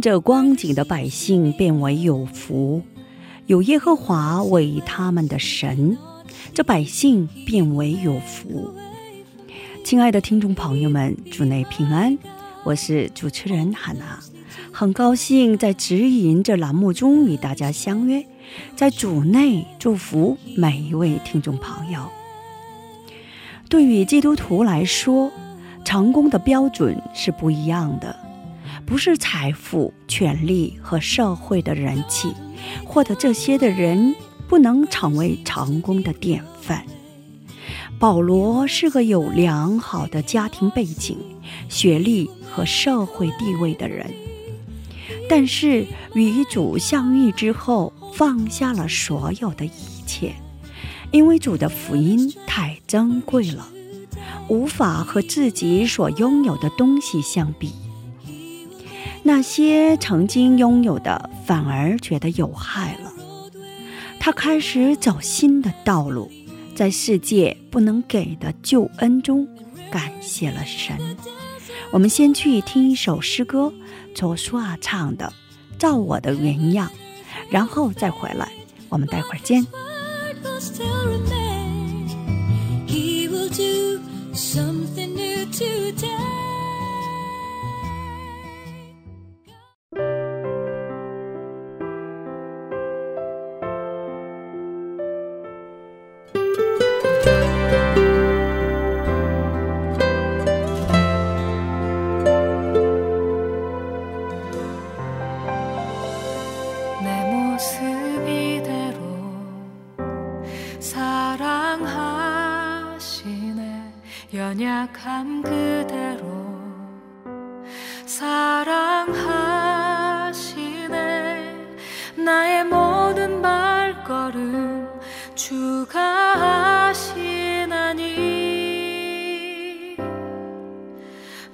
这光景的百姓变为有福，有耶和华为他们的神，这百姓变为有福。亲爱的听众朋友们，主内平安，我是主持人汉娜，很高兴在指引这栏目中与大家相约，在主内祝福每一位听众朋友。对于基督徒来说，成功的标准是不一样的。不是财富、权力和社会的人气，获得这些的人不能成为成功的典范。保罗是个有良好的家庭背景、学历和社会地位的人，但是与主相遇之后，放下了所有的一切，因为主的福音太珍贵了，无法和自己所拥有的东西相比。那些曾经拥有的，反而觉得有害了。他开始走新的道路，在世界不能给的救恩中，感谢了神。我们先去听一首诗歌，卓舒亚唱的《照我的原样》，然后再回来。我们待会儿见。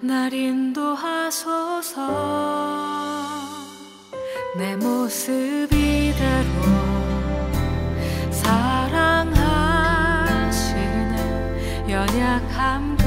날 인도하소서. 내 모습 이대로 사랑하시네 연약함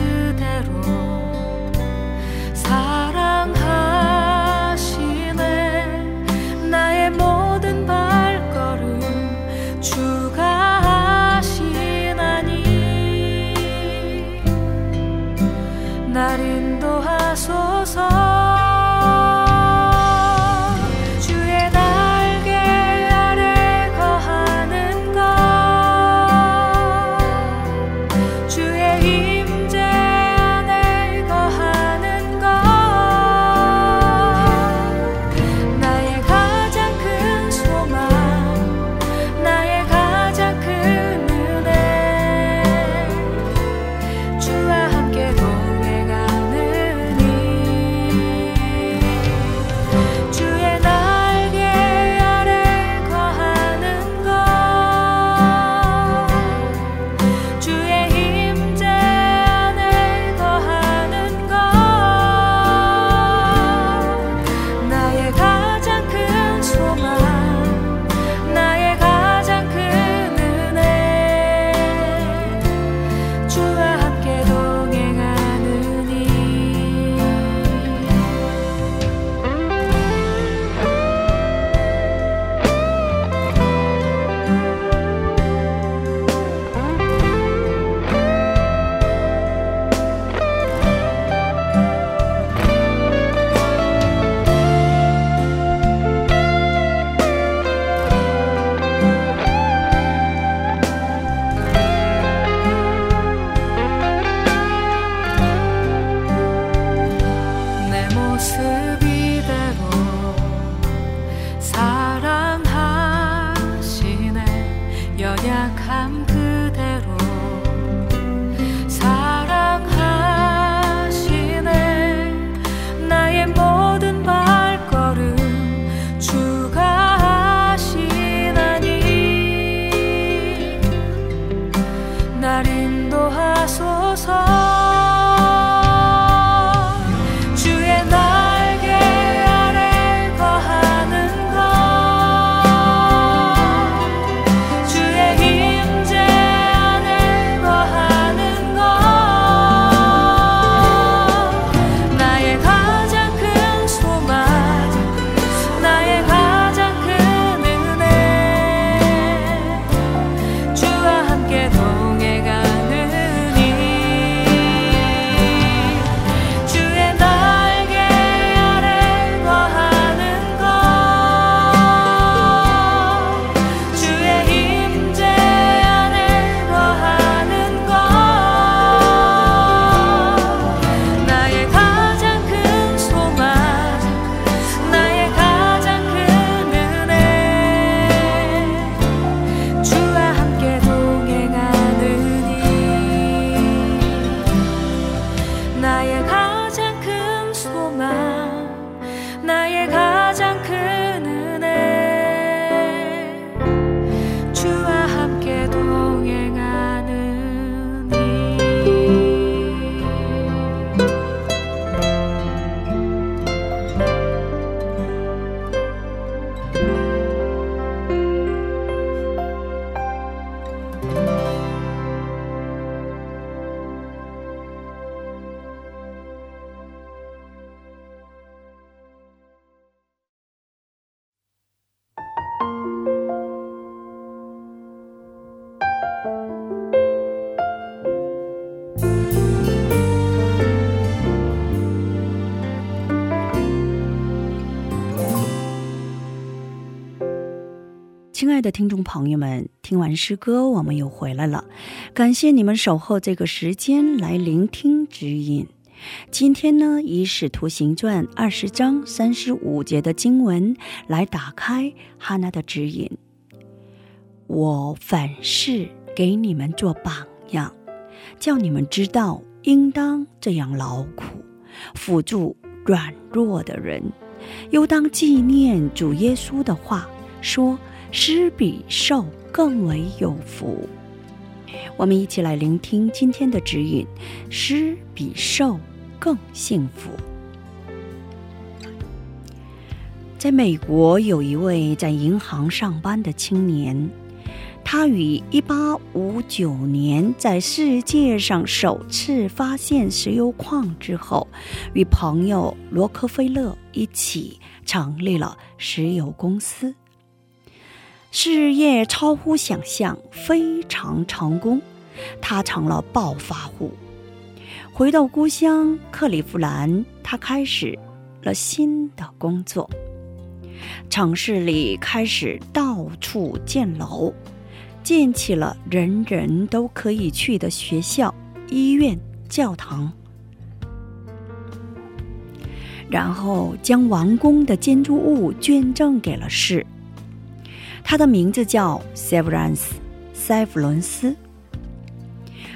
亲爱的听众朋友们，听完诗歌，我们又回来了。感谢你们守候这个时间来聆听指引。今天呢，以《使徒行传》二十章三十五节的经文来打开哈娜的指引。我凡事给你们做榜样，叫你们知道应当这样劳苦，辅助软弱的人，又当纪念主耶稣的话，说。施比受更为有福。我们一起来聆听今天的指引：施比受更幸福。在美国，有一位在银行上班的青年，他于1859年在世界上首次发现石油矿之后，与朋友罗克菲勒一起成立了石油公司。事业超乎想象，非常成功，他成了暴发户。回到故乡克利夫兰，他开始了新的工作。城市里开始到处建楼，建起了人人都可以去的学校、医院、教堂，然后将完工的建筑物捐赠给了市。他的名字叫 Severance，塞弗伦斯。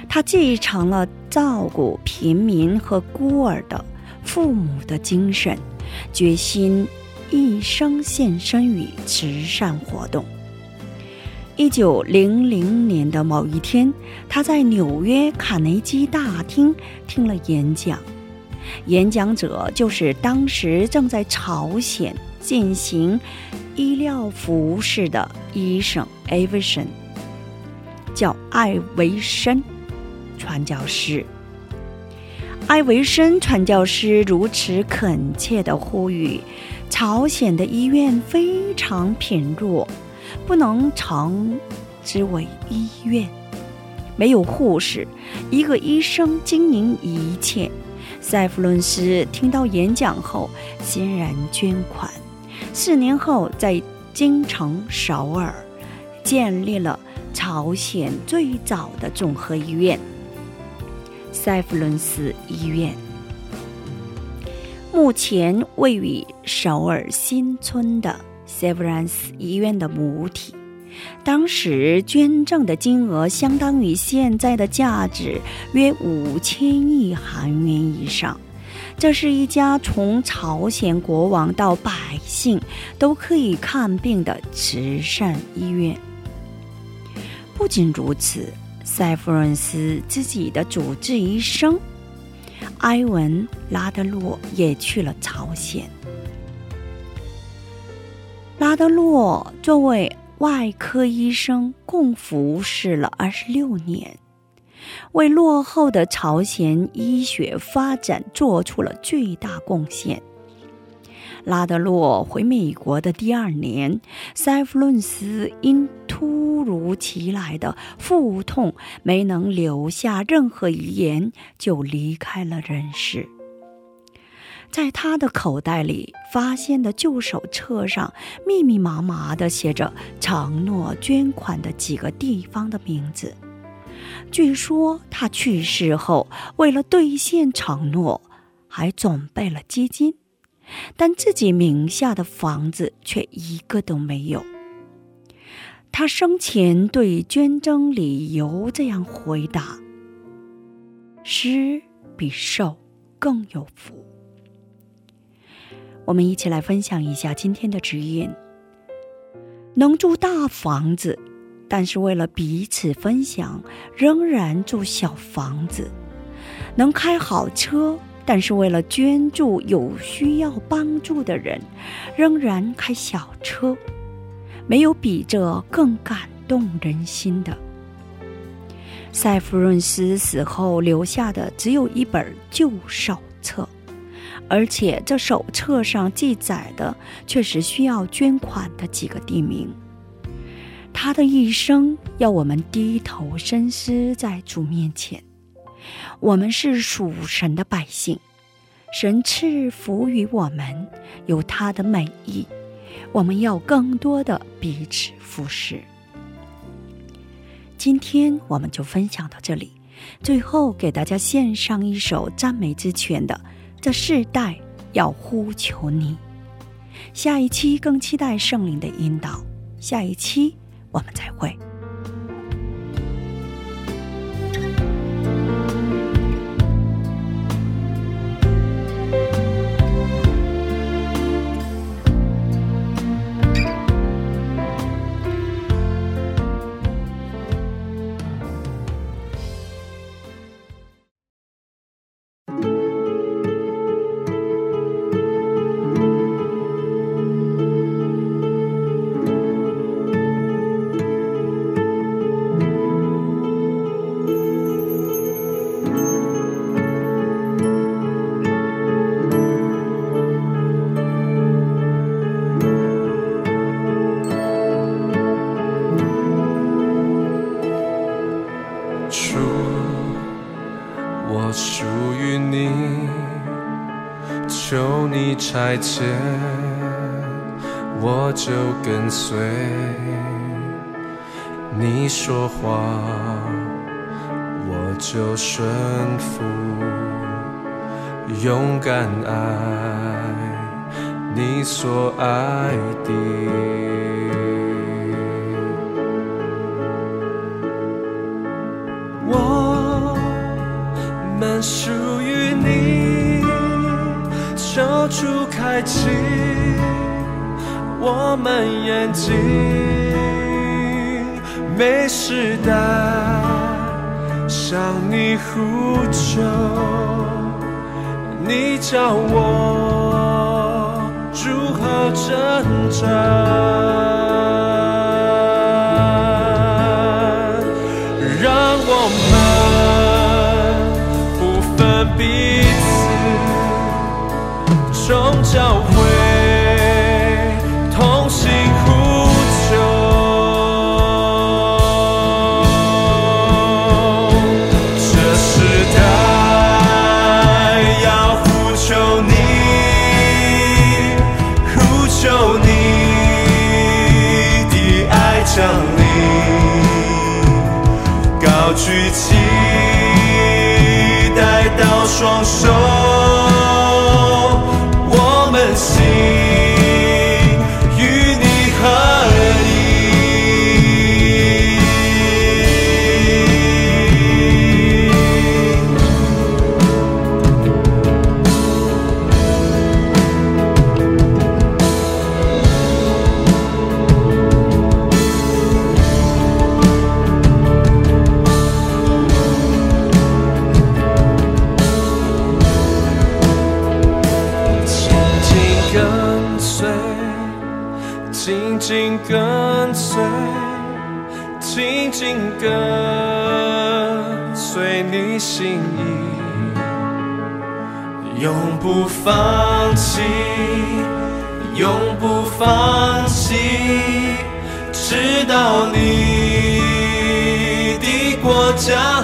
他继承了照顾平民和孤儿的父母的精神，决心一生献身于慈善活动。一九零零年的某一天，他在纽约卡内基大厅听了演讲，演讲者就是当时正在朝鲜进行。医疗服饰的医生艾维森，叫艾维森传教士。艾维森传教士如此恳切的呼吁：朝鲜的医院非常贫弱，不能称之为医院，没有护士，一个医生经营一切。塞弗伦斯听到演讲后，欣然捐款。四年后，在京城首尔建立了朝鲜最早的综合医院——塞弗伦斯医院。目前位于首尔新村的塞弗伦斯医院的母体，当时捐赠的金额相当于现在的价值约五千亿韩元以上。这是一家从朝鲜国王到百姓都可以看病的慈善医院。不仅如此，塞弗伦斯自己的主治医生埃文拉德洛也去了朝鲜。拉德洛作为外科医生，共服侍了二十六年。为落后的朝鲜医学发展做出了巨大贡献。拉德洛回美国的第二年，塞弗伦斯因突如其来的腹痛没能留下任何遗言，就离开了人世。在他的口袋里发现的旧手册上，密密麻麻地写着承诺捐款的几个地方的名字。据说他去世后，为了兑现承诺，还准备了基金，但自己名下的房子却一个都没有。他生前对捐赠理由这样回答：“施比受更有福。”我们一起来分享一下今天的指引：能住大房子，但是为了彼此分享，仍然住小房子；能开好车，但是为了捐助有需要帮助的人，仍然开小车。没有比这更感动人心的。塞弗润斯死后留下的只有一本旧手册，而且这手册上记载的却是需要捐款的几个地名。他的一生要我们低头深思在主面前。我们是属神的百姓，神赐福于我们，有他的美意。我们要更多的彼此服侍。今天我们就分享到这里，最后给大家献上一首赞美之泉的《这世代要呼求你》。下一期更期待圣灵的引导，下一期我们再会。再见，我就跟随。你说话，我就顺服。勇敢爱你所爱的。开启我们眼睛，没时代向你呼救，你叫我如何挣扎，此，终教放弃，永不放弃，直到你的国家。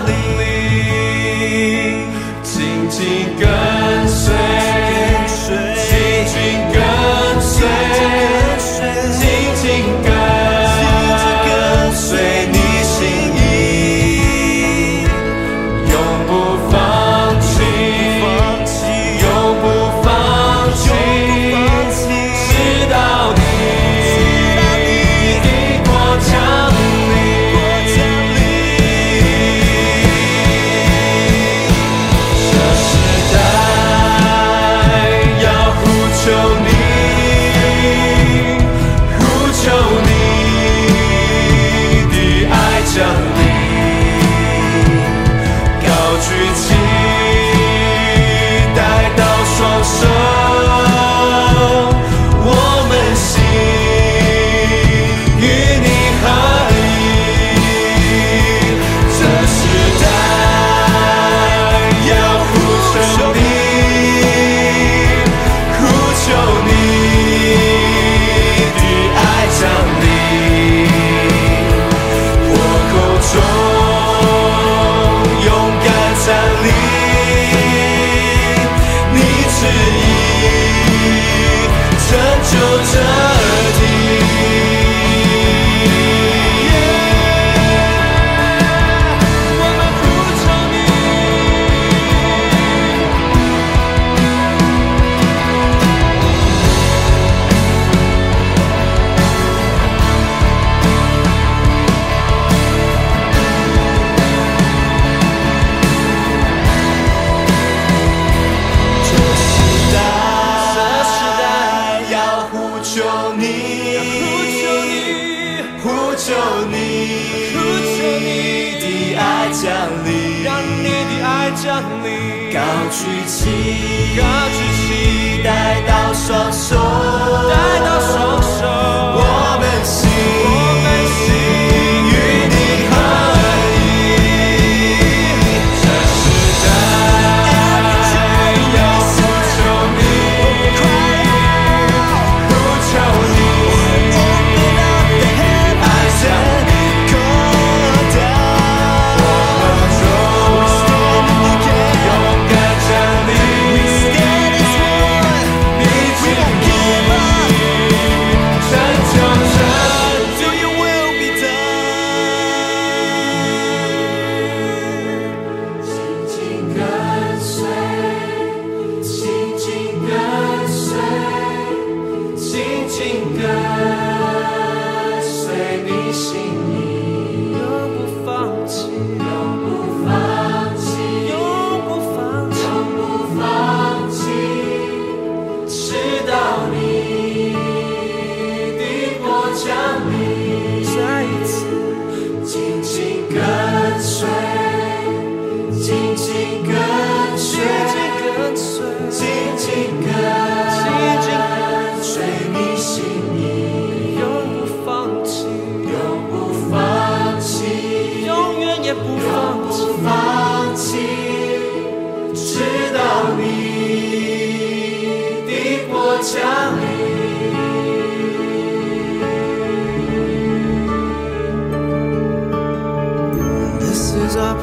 se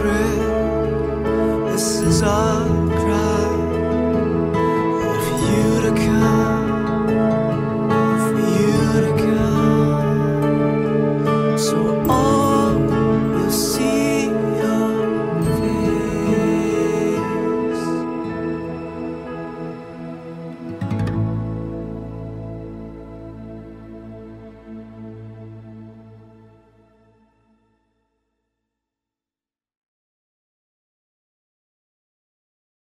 through